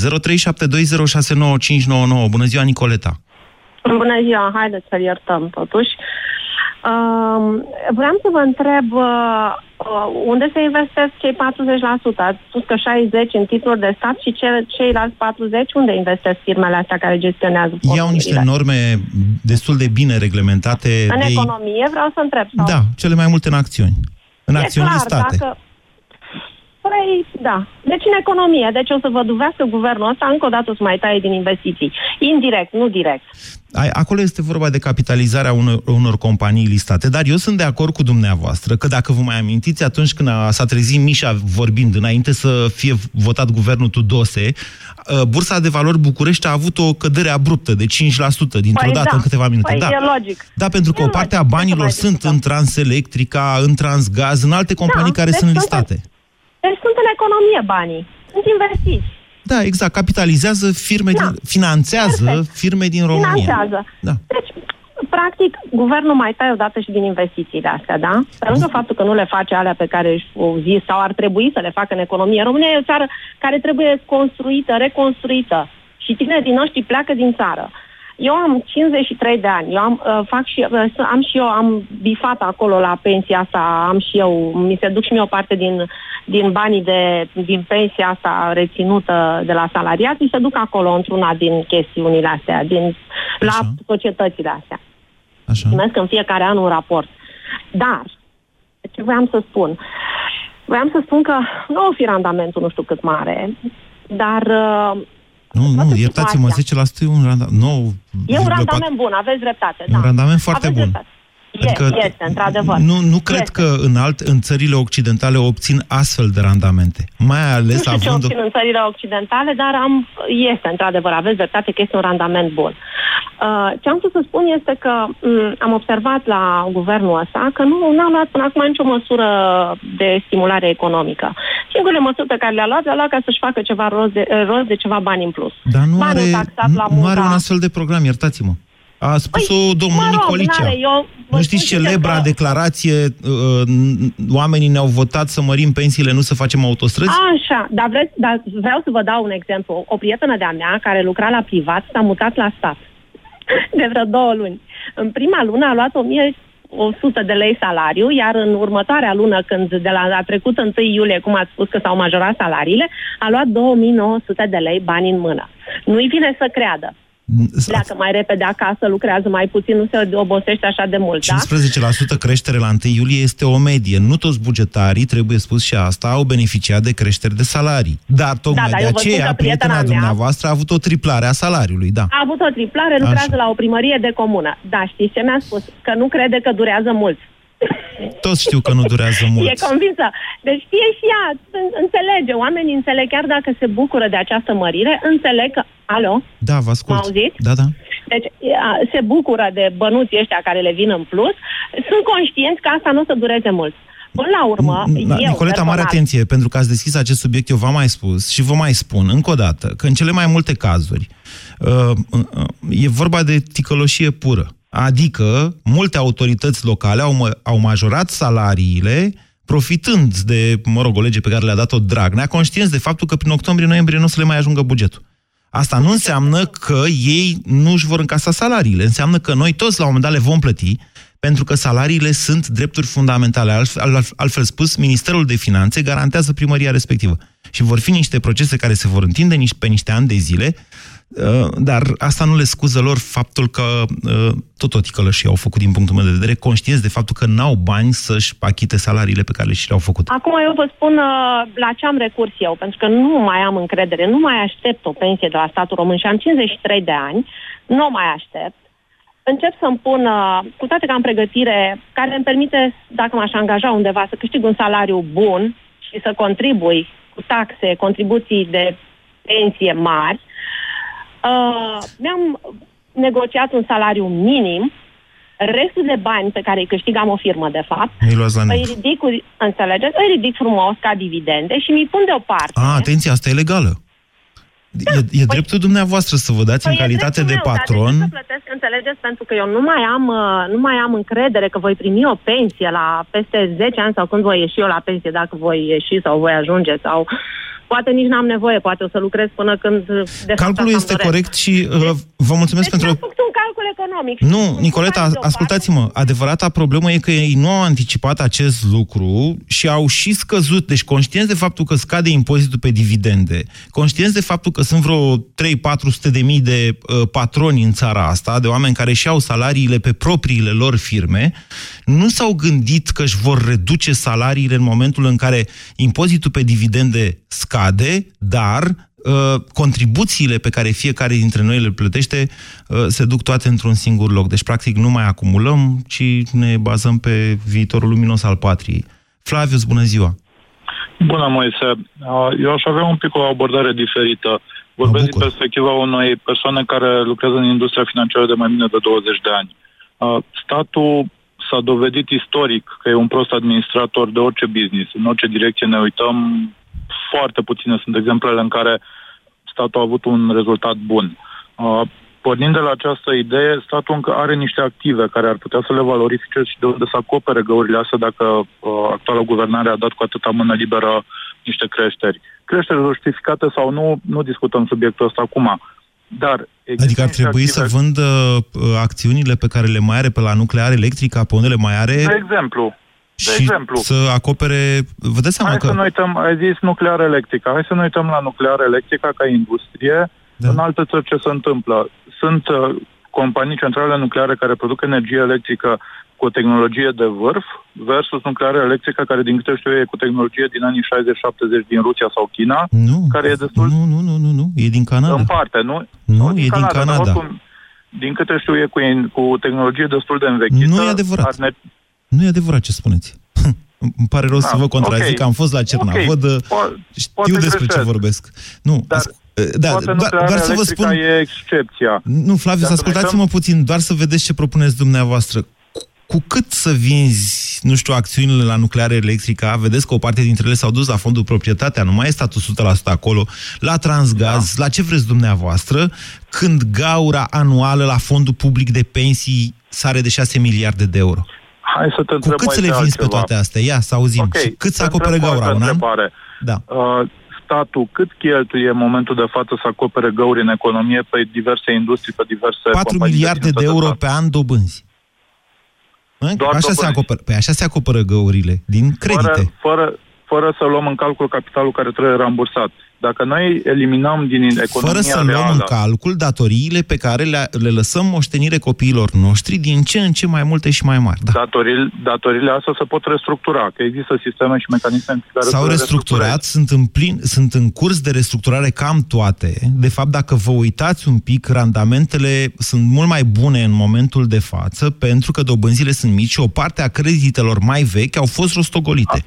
Bună ziua, Nicoleta! Bună ziua, haideți să-l iertăm totuși. Uh, vreau să vă întreb uh, uh, unde se investesc cei 40%? Ați spus că 60 în titluri de stat și ce, ceilalți 40 unde investesc firmele astea care gestionează Iau niște fondurile? norme destul de bine reglementate. În de... economie vreau să întreb. Sau? Da, cele mai multe în acțiuni. În e acțiuni clar, listate. Dacă... Păi, da. Deci în economie. Deci o să vă duvească guvernul ăsta, încă o dată o să mai taie din investiții. Indirect, nu direct. Ai- Acolo este vorba de capitalizarea unor, unor companii listate, dar eu sunt de acord cu dumneavoastră că dacă vă mai amintiți atunci când a, s-a trezit Mișa vorbind înainte să fie votat guvernul Tudose, uh, Bursa de Valori București a avut o cădere abruptă de 5% dintr-o Păi dată da. în câteva minute. Păi da. e logic. Da, pentru că E o parte a logic. Ce să banilor mai sunt în Transelectrica, în Transgaz, în alte companii care deci sunt sunt- listate. Deci sunt în economie banii. Sunt investiți. Da, exact. Capitalizează firme, Da. din, finanțează Perfect. firme din România. Finanțează. Da. Deci, practic, guvernul mai taie odată și din investițiile astea, da? Pe lângă faptul că nu le face alea pe care o zis sau ar trebui să le facă în economie. România e o țară care trebuie construită, reconstruită. Și tinerii noștri pleacă din țară. Eu am 53 de ani, eu am, uh, fac și, uh, am și eu, am bifat acolo la pensia asta, am și eu, mi se duc și mie o parte din, din banii de, din pensia asta reținută de la salariat, mi se duc acolo într-una din chestiunile astea, din, la societățile astea. Așa. Primesc în fiecare an un raport. Dar, ce voiam să spun? Voiam să spun că nu o fi randamentul nu știu cât mare, dar uh, Nu, nu, iertați-mă, situația. 10% e un randament. Nu, e un 0,4. randament bun, aveți dreptate. E un da. randament foarte aveți bun. Dreptate. Adică este, într-adevăr. Nu, nu cred Este. că în, alt, în țările occidentale obțin astfel de randamente. Mai Nu ales știu ce având... obțin în țările occidentale, dar am, este, într-adevăr, aveți dreptate că este un randament bun. Uh, ce am vrut să spun este că m, am observat la guvernul ăsta că nu n-au luat până acum nicio măsură de stimulare economică. Singurele măsuri pe care le-a luat, le-a luat ca să-și facă ceva rost de, rost de ceva bani în plus. Dar nu Banii are, taxat la nu, nu are munca- un astfel de program, iertați-mă. A spus-o domnul mă rog, Nicolicea. n-are, eu vă nu știți spun celebra că- declarație, uh, n- oamenii ne-au votat să mărim pensiile, nu să facem autostrăzi? Așa, dar, vreți, dar vreau să vă dau un exemplu. O prietenă de-a mea care lucra la privat s-a mutat la stat [laughs] de vreo două luni. În prima lună a luat 1100 de lei salariu, iar în următoarea lună, când de la a trecut 1 iulie, cum ați spus că s-au majorat salariile, a luat 2900 de lei bani în mână. Nu-i vine să creadă. Pleacă mai repede acasă, lucrează mai puțin, nu se obosește așa de mult, da? 15% creștere la 1 iulie este o medie. Nu toți bugetarii, trebuie spus și asta, au beneficiat de creșteri de salarii. Dar tocmai dar de eu vă spun aceea, că prietena prietena mea- dumneavoastră a avut o triplare a salariului, da. A avut o triplare, lucrează Așa. la o primărie de comună. Da, știți ce mi-a spus? Că nu crede că durează mult. Toți știu că nu durează mult. E convinsă. Deci știe și ea, în- înțelege. Oamenii înțeleg, chiar dacă se bucură de această mărire, înțeleg că... Alo? Da, vă ascult. M-auziți? Da, da. Deci a, se bucură de bănuții ăștia care le vin în plus. Sunt conștienți că asta nu o să dureze mult. Până la urmă, Da, eu, Nicoleta, mare personal, atenție, pentru că ați deschis acest subiect, eu v-am mai spus și vă mai spun încă o dată, că în cele mai multe cazuri uh, uh, e vorba de ticăloșie pură. Adică, multe autorități locale au, mă- au majorat salariile profitând de, mă rog, o lege pe care le-a dat-o Dragnea, conștienți de faptul că prin octombrie-noiembrie nu o să le mai ajungă bugetul. Asta nu înseamnă că ei nu își vor încasa salariile. Înseamnă că noi toți la un moment dat le vom plăti, pentru că salariile sunt drepturi fundamentale. Altfel, al- altfel spus, Ministerul de Finanțe garantează primăria respectivă. Și vor fi niște procese care se vor întinde nici- pe niște ani de zile, uh, dar asta nu le scuză lor faptul că uh, tot o ticălășii au făcut din punctul meu de vedere, conștienți de faptul că n-au bani să-și achite salariile pe care și le-au făcut. Acum eu vă spun uh, la ce am recurs eu, pentru că nu mai am încredere, nu mai aștept o pensie de la statul român și am 53 de ani, nu o mai aștept. Încep să-mi pun, uh, cu toate că am pregătire care îmi permite, dacă m-aș angaja undeva, să câștig un salariu bun și să contribui cu taxe, contribuții de pensie mari, uh, mi-am negociat un salariu minim, restul de bani pe care îi câștig am o firmă, de fapt, Nu-i luați la îi net. ridic, cu, înțelegeți, îi ridic frumos ca dividende și mi pun deoparte. A, atenție, asta e legală. E, e dreptul dumneavoastră să vă dați în Păi e calitate de dreptul meu, patron. Dar de ce să plătesc, înțelegeți, pentru că eu nu mai am, uh, nu mai am încredere că voi primi o pensie la peste 10 ani sau când voi ieși eu la pensie, dacă voi ieși sau voi ajunge sau poate nici n-am nevoie, poate o să lucrez până când uh, de fapt Calculul asta este îmi doresc. corect și uh, vă mulțumesc Deci pentru... mi-am făcut un calcul economic. Nu, Nicoleta, ascultați-mă, adevărata problemă e că ei nu au anticipat acest lucru și au și scăzut, deci conștienți de faptul că scade impozitul pe dividende, conștienți de faptul că sunt vreo 3-400 de mii de uh, patroni în țara asta, de oameni care și-au salariile pe propriile lor firme, nu s-au gândit că își vor reduce salariile în momentul în care impozitul pe dividende scade, dar uh, contribuțiile pe care fiecare dintre noi le plătește uh, se duc toate într-un singur loc. Deci, practic, nu mai acumulăm, ci ne bazăm pe viitorul luminos al patriei. Flavius, bună ziua! Bună, Moise. Uh, Eu aș avea un pic o abordare diferită. Vorbesc din perspectiva unei persoane care lucrează în industria financiară de mai bine de 20 de ani. Uh, Statul s-a dovedit istoric că e un prost administrator de orice business. În orice direcție ne uităm, foarte puține sunt exemplele în care statul a avut un rezultat bun. Uh, Pornind de la această idee, statul încă are niște active care ar putea să le valorifice și de unde să acopere găurile astea dacă uh, actuala guvernare a dat cu atâta mână liberă niște creșteri. Creșteri justificate sau nu, nu discutăm subiectul ăsta acum. Dar Adică ar trebui să active- vândă uh, acțiunile pe care le mai are pe la nuclear electrica, pe unde le mai are De exemplu, de și exemplu, să acopere... Vă dați seama hai că... să ne uităm, ai zis nuclear electrica, hai să ne uităm la nuclear electrica ca industrie, da. în alte țări ce se întâmplă. Sunt uh, companii centrale nucleare care produc energie electrică cu o tehnologie de vârf versus nucleare electrică care, din câte știu eu, e cu tehnologie din anii 60-70 din Rusia sau China, Nu, care e destul nu, nu, nu, nu, nu, e din Canada. în parte, nu? Nu, e din dar Canada. oricum, din câte știu e cu, cu tehnologie destul de învechită. Nu e adevărat. ar Ne... Nu e adevărat ce spuneți. [laughs] Îmi pare rău Da, să vă contrazic, ok. am fost la Cernavod, Ok, okay. po- știu poate despre ce greșesc. vorbesc. Nu, Dar, asc- da, Poate doar, nuclearea doar să vă electrica spun... e excepția. Nu, Flavius, Dacă ne ascultați-mă uităm- puțin, doar să vedeți ce propuneți dumneavoastră. Cu- Cu cât să vinzi, nu știu, acțiunile la nucleare electrică, vedeți că o parte dintre ele s-au dus la fondul proprietatea, nu mai e statul 100% acolo, la transgaz, Da. la ce vreți dumneavoastră, când gaura anuală la fondul public de pensii sare de 6 miliarde de euro. Hai să te Cu întreb cât mai să le de vinzi pe altceva. toate astea? Ia, să auzim. Ok, Și cât să te acopere întreb o gaura? altă Un an? întrebare. Da. Uh, statul cât cheltuie în momentul de față să acopere găuri în economie pe diverse industrii, pe diverse 4 companii miliarde de deținute euro stat? pe an dobânzi. Hă? Doar Așa se dobânzi. acoperă. Păi așa se acoperă găurile, din credite. Fără, fără, fără să luăm în calcul capitalul care trebuie rambursat. Dacă noi eliminăm din economia Fără să reală... luăm în calcul datoriile pe care le, le lăsăm moștenire copiilor noștri din ce în ce mai multe și mai mari. Da. Datoril, datorile astea se pot restructura, că există sisteme și mecanisme în care S-au să le restructurat, sunt în, plin, sunt în curs de restructurare cam toate. De fapt, dacă vă uitați un pic, randamentele sunt mult mai bune în momentul de față, pentru că dobânzile sunt mici și o parte a creditelor mai vechi au fost rostogolite.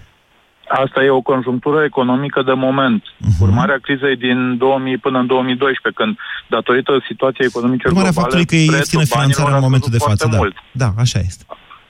Asta e o conjunctură economică de moment. Mhm. Urmarea crizei din 2000 până în 2012, când, datorită situației economice Urmarea globale, faptului că e prețul ieftină finanțarea în banilor a momentul de scăzut față. foarte Da. Mult. da, așa este.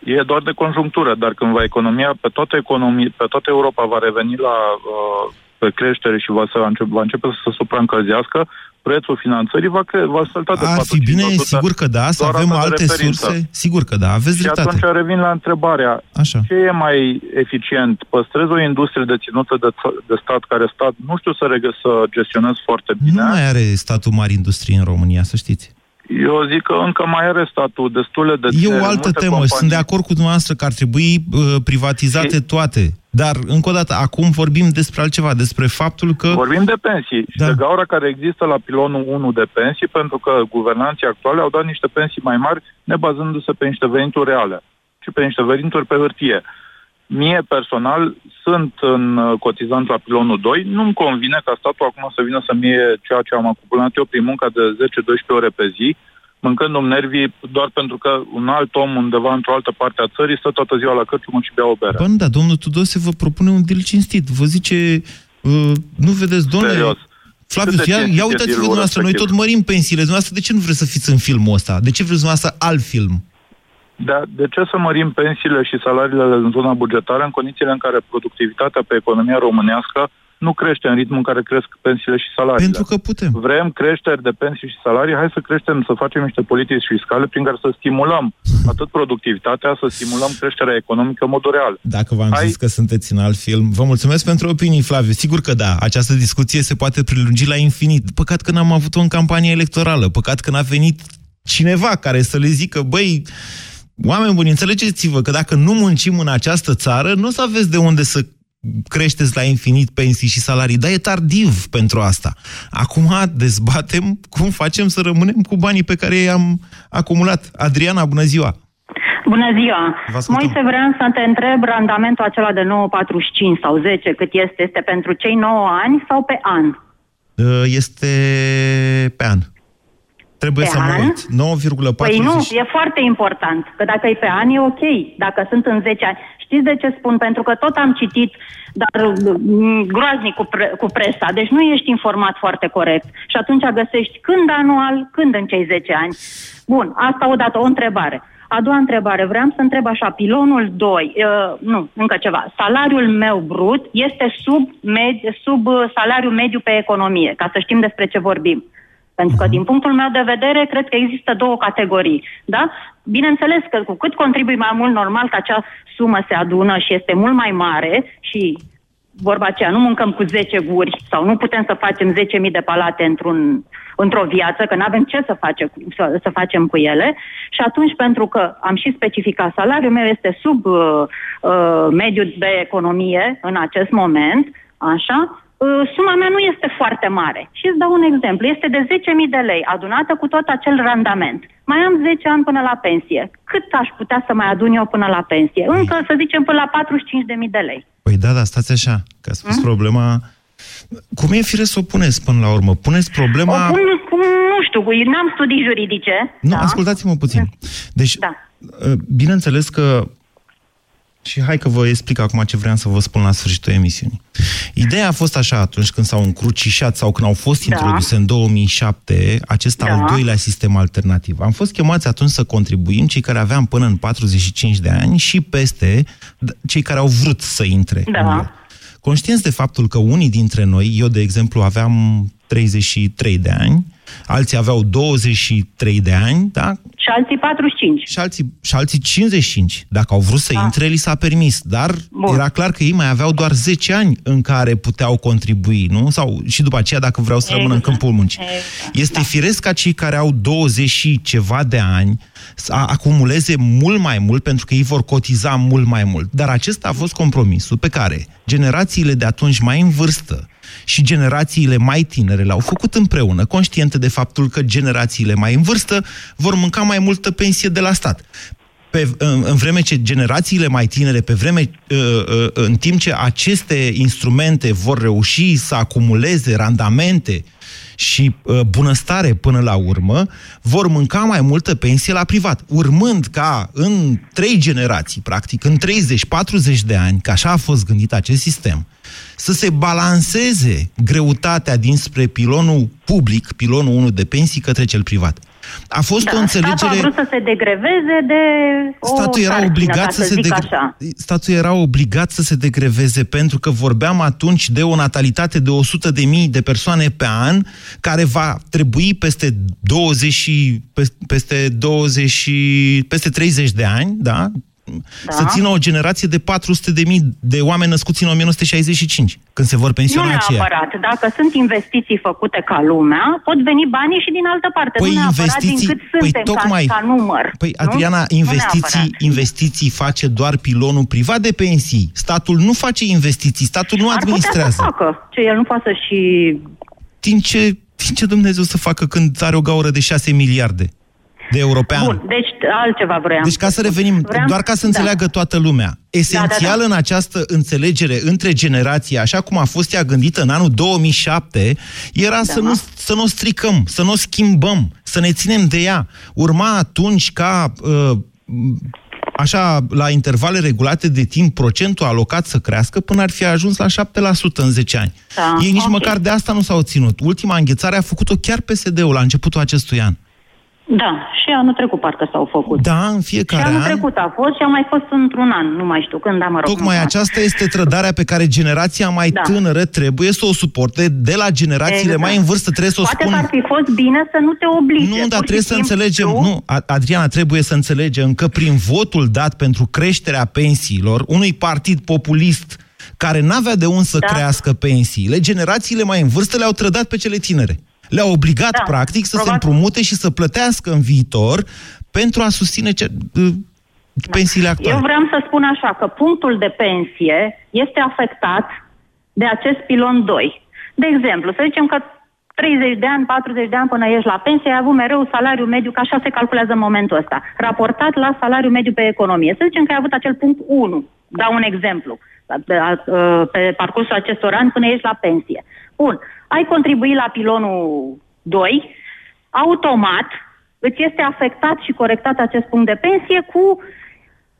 E doar de conjunctură, dar când va economia, pe toată economie, pe toată Europa va reveni la uh, pe creștere și va, să începe, va începe să se supraîncălzească, prețul finanțării va, cre- va sălta de Ar fi bine, 4-5%. sigur că da, să Doar avem asta de alte referință. surse. Sigur că da, aveți Și dreptate. atunci revin la întrebarea, Așa. ce e mai eficient? Păstrez o industrie deținută de, ț- de stat care stat nu știu să, regă, să gestionez foarte bine. Nu mai are statul mari industrie în România, să știți. Eu zic că încă mai are statul destule de E o altă temă și sunt de acord cu dumneavoastră că ar trebui uh, privatizate toate. Dar, încă o dată, acum vorbim despre altceva, despre faptul că... Vorbim de pensii și Da. de gaura care există la pilonul 1 de pensii, pentru că guvernanții actuale au dat niște pensii mai mari nebazându-se pe niște venituri reale, ci pe niște venituri pe hârtie. Mie, personal, sunt în uh, cotizant la pilonul 2. Nu-mi convine ca statul acum să vină să-mi iei ceea ce am acumulat eu prin munca de 10-12 ore pe zi, mâncându-mi nervii doar pentru că un alt om undeva într-o altă parte a țării stă toată ziua la cărciumă și bea o bere. Bă, nu, da, domnul Tudose vă propune un deal cinstit. Vă zice, uh, nu vedeți, domnule... Serios. Flavius, Cât de ia, cinstit ia e uitați-vă dealul dumneavoastră, noi respectiv? tot mărim pensiile. Dumneavoastră, de ce nu vreți să fiți în filmul ăsta? De ce vreți dumneavoastră alt film? De, de ce să mărim pensiile și salariile în zona bugetară în condițiile în care productivitatea pe economia românească nu crește în ritmul în care cresc pensiile și salariile? Pentru că putem. Vrem creșteri de pensii și salarii, hai să creștem, să facem niște politici fiscale prin care să stimulăm [laughs] atât productivitatea, să stimulăm creșterea economică în modul real. Dacă v-am Hai. zis că sunteți în alt film, vă mulțumesc pentru opinii, Flaviu. Sigur că da, această discuție se poate prelungi la infinit. Păcat că n-am avut-o în campanie electorală, păcat că n-a venit cineva care să le zică, băi, oameni buni, înțelegeți-vă că dacă nu muncim în această țară, nu o să aveți de unde să creșteți la infinit pensii și salarii, dar e tardiv pentru asta. Acum dezbatem cum facem să rămânem cu banii pe care i-am acumulat. Adriana, bună ziua! Bună ziua! Moise, vreau să te întreb randamentul acela de 9,45 sau 10, cât este? Este pentru cei 9 ani sau pe an? Uh, Este pe an. Trebuie Pe să mă an? uit. 9,40. Păi nu, e foarte important, că dacă e pe an e ok, dacă sunt în 10 ani. Știți de ce spun? Pentru că tot am citit, dar mm, groaznic cu, pre- cu presa, deci nu ești informat foarte corect. Și atunci găsești când anual, când în cei 10 ani. Bun, asta odată, o întrebare. A doua întrebare, vreau să întreb așa, pilonul 2, uh, nu, încă ceva, salariul meu brut este sub, med- sub uh, salariul mediu pe economie, ca să știm despre ce vorbim. Pentru că, din punctul meu de vedere, cred că există două categorii. Da? Bineînțeles că cu cât contribui mai mult, normal că acea sumă se adună și este mult mai mare și vorba aceea, nu mâncăm cu 10 guri sau nu putem să facem 10.000 de palate într-un, într-o viață, că nu avem ce să, face, cu- să, să facem cu ele. Și atunci, pentru că am și specificat, salariul meu este sub uh, uh, mediul de economie în acest moment, așa, uh, suma mea nu este foarte mare. Și îți dau un exemplu. Este de 10.000 de lei adunată cu tot acel randament. Mai am 10 ani până la pensie. Cât aș putea să mai adun eu până la pensie? Încă, să zicem, până la 45.000 de lei. Păi da, da, stați așa, că a spus Hmm? problema... Cum e fire să o puneți până la urmă? Puneți problema... O pun, cum, nu știu, n-am studii juridice. Nu, da? ascultați-mă puțin. Deci, Da. uh, bineînțeles că și hai că vă explic acum ce vreau să vă spun la sfârșitul emisiunii. Ideea a fost așa atunci când s-au încrucișat sau când au fost Da. introduse în 2007 acest al Da. doilea sistem alternativ. Am fost chemați atunci să contribuim cei care aveam până în 45 de ani și peste d- cei care au vrut să intre. Da. în el. Conștienți de faptul că unii dintre noi, eu de exemplu aveam 33 de ani, alții aveau 23 de ani, da? Și alții 45. Și alții, și alții 55. Dacă au vrut să Da. intre, li s-a permis. Dar Bun. era clar că ei mai aveau doar 10 ani în care puteau contribui, nu? Sau și după aceea dacă vreau să rămână în Exact. câmpul muncii. Exact. Este firesc ca cei care au 20 și ceva de ani să a- acumuleze mult mai mult pentru că ei vor cotiza mult mai mult. Dar acesta a fost compromisul pe care generațiile de atunci mai în vârstă și generațiile mai tinere l-au făcut împreună, conștiente de faptul că generațiile mai în vârstă vor mânca mai multă pensie de la stat. Pe, în, în vreme ce generațiile mai tinere, pe vreme, uh, uh, în timp ce aceste instrumente vor reuși să acumuleze randamente și uh, bunăstare până la urmă, vor mânca mai multă pensie la privat, urmând ca în trei generații, practic, în 30-40 de ani, că așa a fost gândit acest sistem, să se balanceze greutatea dinspre pilonul public, pilonul 1 de pensii, către cel privat. A fost da, o înțelegere... Statul a vrut să se degreveze de o Statul era sarcină, obligat ca să, se zic degre... așa. Statul era obligat să se degreveze pentru că vorbeam atunci de o natalitate de 100 de mii de persoane pe an care va trebui peste 20 și pe- peste 20 și peste 30 de ani, da? Da. Să țină o generație de 400 de mii de oameni născuți în 1965, când se vor Nu pensiona aceia. neapărat. Dacă sunt investiții făcute ca lumea, pot veni banii și din altă parte. Păi nu neapărat investiții- din cât păi suntem tocmai- ca, ca număr. Păi, nu? Adriana, Nu investiții, neapărat. investiții face doar pilonul privat de pensii. Statul nu face investiții, statul nu Ar putea administrează. să facă. Ce el nu poate să și... Din ce, din ce Dumnezeu să facă când are o gaură de 6 miliarde de euro pe an? Bun, deci altceva vreau. Deci ca să revenim, Vreau- doar ca să da. înțeleagă toată lumea, esențial Da, da, da. în această înțelegere între generații, așa cum a fost ea gândită în anul 2007, era Da. să, nu, să nu o stricăm, să nu o schimbăm, să ne ținem de ea. Urma atunci ca... Uh, așa, la intervale regulate de timp, procentul alocat să crească până ar fi ajuns la 7% în 10 ani. Da, Ei nici ok. măcar de asta nu s-au ținut. Ultima înghețare a făcut-o chiar PSD-ul la începutul acestui an. Da, și anul trecut parcă s-au făcut. Da, în și fiecare anul an. trecut a fost și a mai fost într-un an, nu mai știu când, dar mă rog. Tocmai nu aceasta este trădarea pe care generația mai Da. tânără trebuie să o suporte de la generațiile Exact. mai în vârstă. Trebuie să o Poate spună. că ar fi fost bine să nu te oblige. Nu, dar pur și trebuie să simplu. înțelegem. Nu, A- Adriana, trebuie să înțelegem că prin votul dat pentru creșterea pensiilor unui partid populist care n-avea de unde să Da. crească pensiile, generațiile mai în vârstă le-au trădat pe cele tinere. Le-a obligat, Da, practic, să se probabil. împrumute și să plătească în viitor pentru a susține ce, uh, pensiile actuale. Eu vreau să spun așa, că punctul de pensie este afectat de acest pilon 2. De exemplu, să zicem că 30 de ani, 40 de ani până ești la pensie, ai avut mereu salariu mediu, că așa se calculează în momentul ăsta, raportat la salariu mediu pe economie. Să zicem că ai avut acel punct 1, dau un exemplu, pe, pe parcursul acestor ani până ești la pensie. Bun, ai contribuit la pilonul 2, automat îți este afectat și corectat acest punct de pensie cu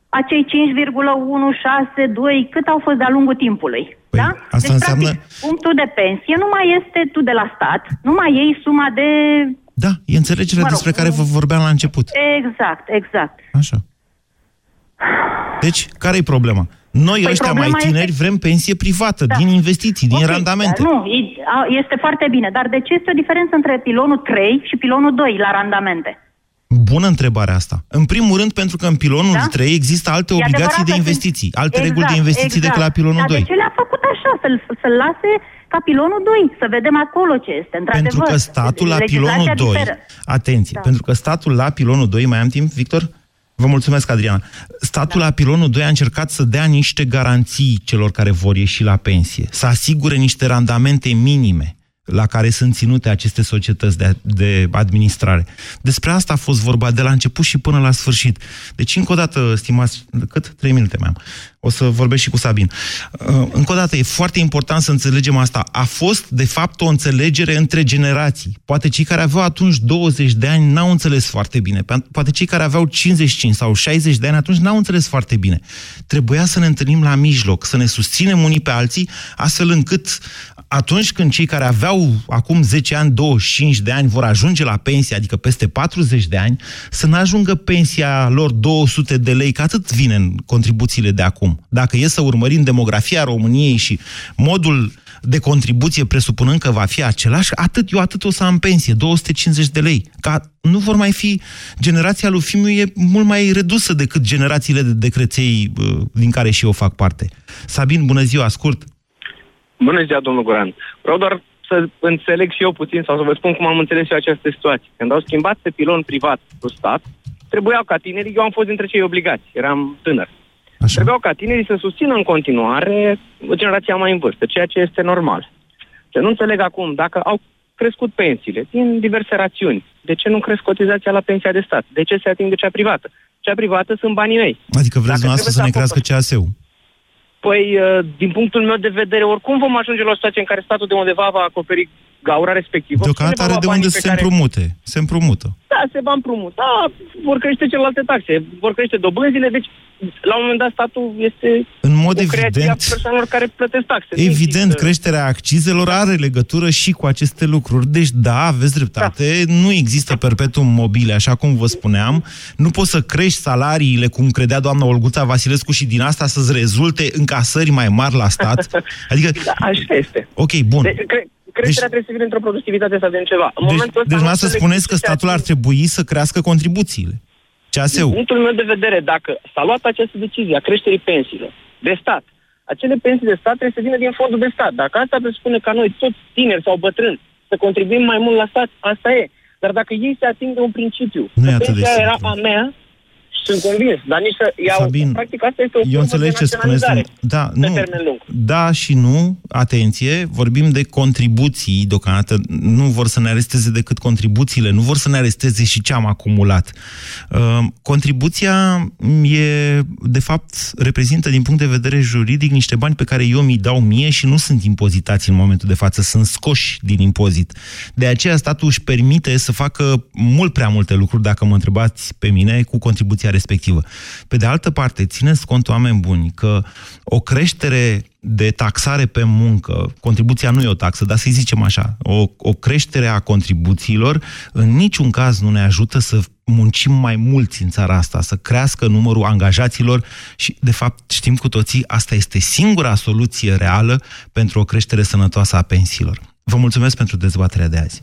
acei 5,162 cât au fost de-a lungul timpului. Păi, da? asta deci, înseamnă- practic, punctul de pensie nu mai este tu de la stat, nu mai iei suma de... Da, e înțelegerea Mă rog, despre care vă vorbeam la început. Exact, exact. Așa. Deci, care e problema? Noi Păi ăștia mai problema tineri este- vrem pensie privată, Da. din investiții, din Ok, randamente. Nu, e- a- este foarte bine, dar de ce este o diferență între pilonul 3 și pilonul 2 la randamente? Bună întrebare asta. În primul rând, pentru că în pilonul Da? 3 există alte E obligații adevărat de că sunt- investiții, alte Exact, reguli de investiții exact. decât la pilonul Dar 2. de ce le-a făcut așa? Să-l, să-l lase ca pilonul 2, să vedem acolo ce este, într-adevăr. Pentru că statul la Legislația pilonul 2, diferă. atenție, Da. pentru că statul la pilonul 2, mai am timp, Victor? Vă mulțumesc, Adriana. Statul la pilonul 2 a încercat să dea niște garanții celor care vor ieși la pensie, să asigure niște randamente minime la care sunt ținute aceste societăți de, de administrare. Despre asta a fost vorba de la început și până la sfârșit. Deci, încă o dată, stimați, cât? Trei minute mai am. O să vorbesc și cu Sabin. Uh, Încă o dată, e foarte important să înțelegem asta. A fost, de fapt, o înțelegere între generații. Poate cei care aveau atunci 20 de ani n-au înțeles foarte bine. Pe- Poate cei care aveau 55 sau 60 de ani atunci n-au înțeles foarte bine. Trebuia să ne întâlnim la mijloc, să ne susținem unii pe alții, astfel încât atunci când cei care aveau acum 10 ani, 25 de ani vor ajunge la pensie, adică peste 40 de ani, să nu ajungă pensia lor 200 de lei, că atât vine în contribuțiile de acum. Dacă e să urmărim demografia României și modul de contribuție presupunând că va fi același, atât, eu atât o să am pensie, 250 de lei. Ca nu vor mai fi, generația lui Fimiu e mult mai redusă decât generațiile de decreței uh, din care și eu fac parte. Sabin, bună ziua, scurt. Bună ziua, domnul Goran. Vreau doar să înțeleg și eu puțin sau să vă spun cum am înțeles eu această situație. Când au schimbat pe pilon privat cu stat, trebuiau ca tinerii, eu am fost dintre cei obligați, eram tânăr. Așa. Trebuiau ca tinerii să susțină în continuare generația mai în vârstă, ceea ce este normal. Ce nu înțeleg acum, dacă au crescut pensiile din diverse rațiuni, de ce nu cresc cotizația la pensia de stat? De ce se ating de cea privată? Cea privată sunt banii mei. Adică vreți Dacă dumneavoastră să trebuie ne să crească CAS-ul? Păi, uh, din punctul meu de vedere, oricum vom ajunge la o situație în care statul de undeva va acoperi gaura respectivă. Deocamdată Cineva are de va unde banii să pe se care- împrumute. Se împrumută. Da, se va împrumuta, vor crește celelalte taxe, vor crește dobânzile, deci la un moment dat statul este În mod o creație a evident, persoanelor care plătesc taxe. Nu Evident, există- creșterea accizelor are legătură și cu aceste lucruri. Deci, da, aveți dreptate, da. nu există perpetuum mobile, așa cum vă spuneam. Nu poți să crești salariile, cum credea doamna Olguța Vasilescu, și din asta să-ți rezulte încasări mai mari la stat. [laughs] Adică, Da, așa este. ok, bun. Deci, cre- creșterea trebuie să vină într-o productivitate sau din ceva. În Deci, momentul ăsta deci nu dumneavoastră înțeleg spuneți de că ce se statul ar trebui să crească contribuțiile. Din CAS-ul. punctul meu de vedere, dacă s-a luat această decizie a creșterii pensiilor de stat, acele pensii de stat trebuie să vină din fondul de stat. Dacă asta presupune ca noi, toți tineri sau bătrâni, să contribuim mai mult la stat, asta e. Dar dacă ei se ating de un principiu, Nu e că atât de pensia era simplu. a mea, sunt convins, dar nici să iau... Sabin, practic asta este o Eu formă înțeleg de ce spuneți. naționalizare dum- Da, pe nu. termen lung. Da și nu, atenție, vorbim de contribuții deocamdată, nu vor să ne aresteze decât contribuțiile, nu vor să ne aresteze și ce am acumulat. Uh, contribuția e, de fapt, reprezintă din punct de vedere juridic niște bani pe care eu mi dau mie și nu sunt impozitați în momentul de față, sunt scoși din impozit. De aceea statul își permite să facă mult prea multe lucruri, dacă mă întrebați pe mine, cu contribuția respectivă. Pe de altă parte, țineți cont, oameni buni, că o creștere de taxare pe muncă, contribuția nu e o taxă, dar să-i zicem așa, o, o creștere a contribuțiilor în niciun caz nu ne ajută să muncim mai mulți în țara asta, să crească numărul angajaților și, de fapt, știm cu toții, asta este singura soluție reală pentru o creștere sănătoasă a pensiilor. Vă mulțumesc pentru dezbaterea de azi.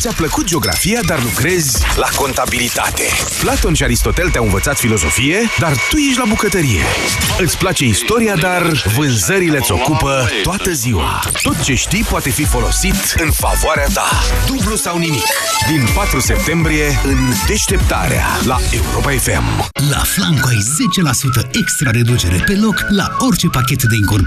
Ți-a plăcut geografia, dar lucrezi la contabilitate. Platon și Aristotel te-au învățat filozofie, dar tu ești la bucătărie. Îți place istoria, dar vânzările îți ocupă toată ziua. Tot ce știi poate fi folosit în favoarea ta. Dublu sau nimic. Din 4 septembrie în deșteptarea la Europa FM. La Flanco ai 10% extra reducere pe loc la orice pachet de incorporare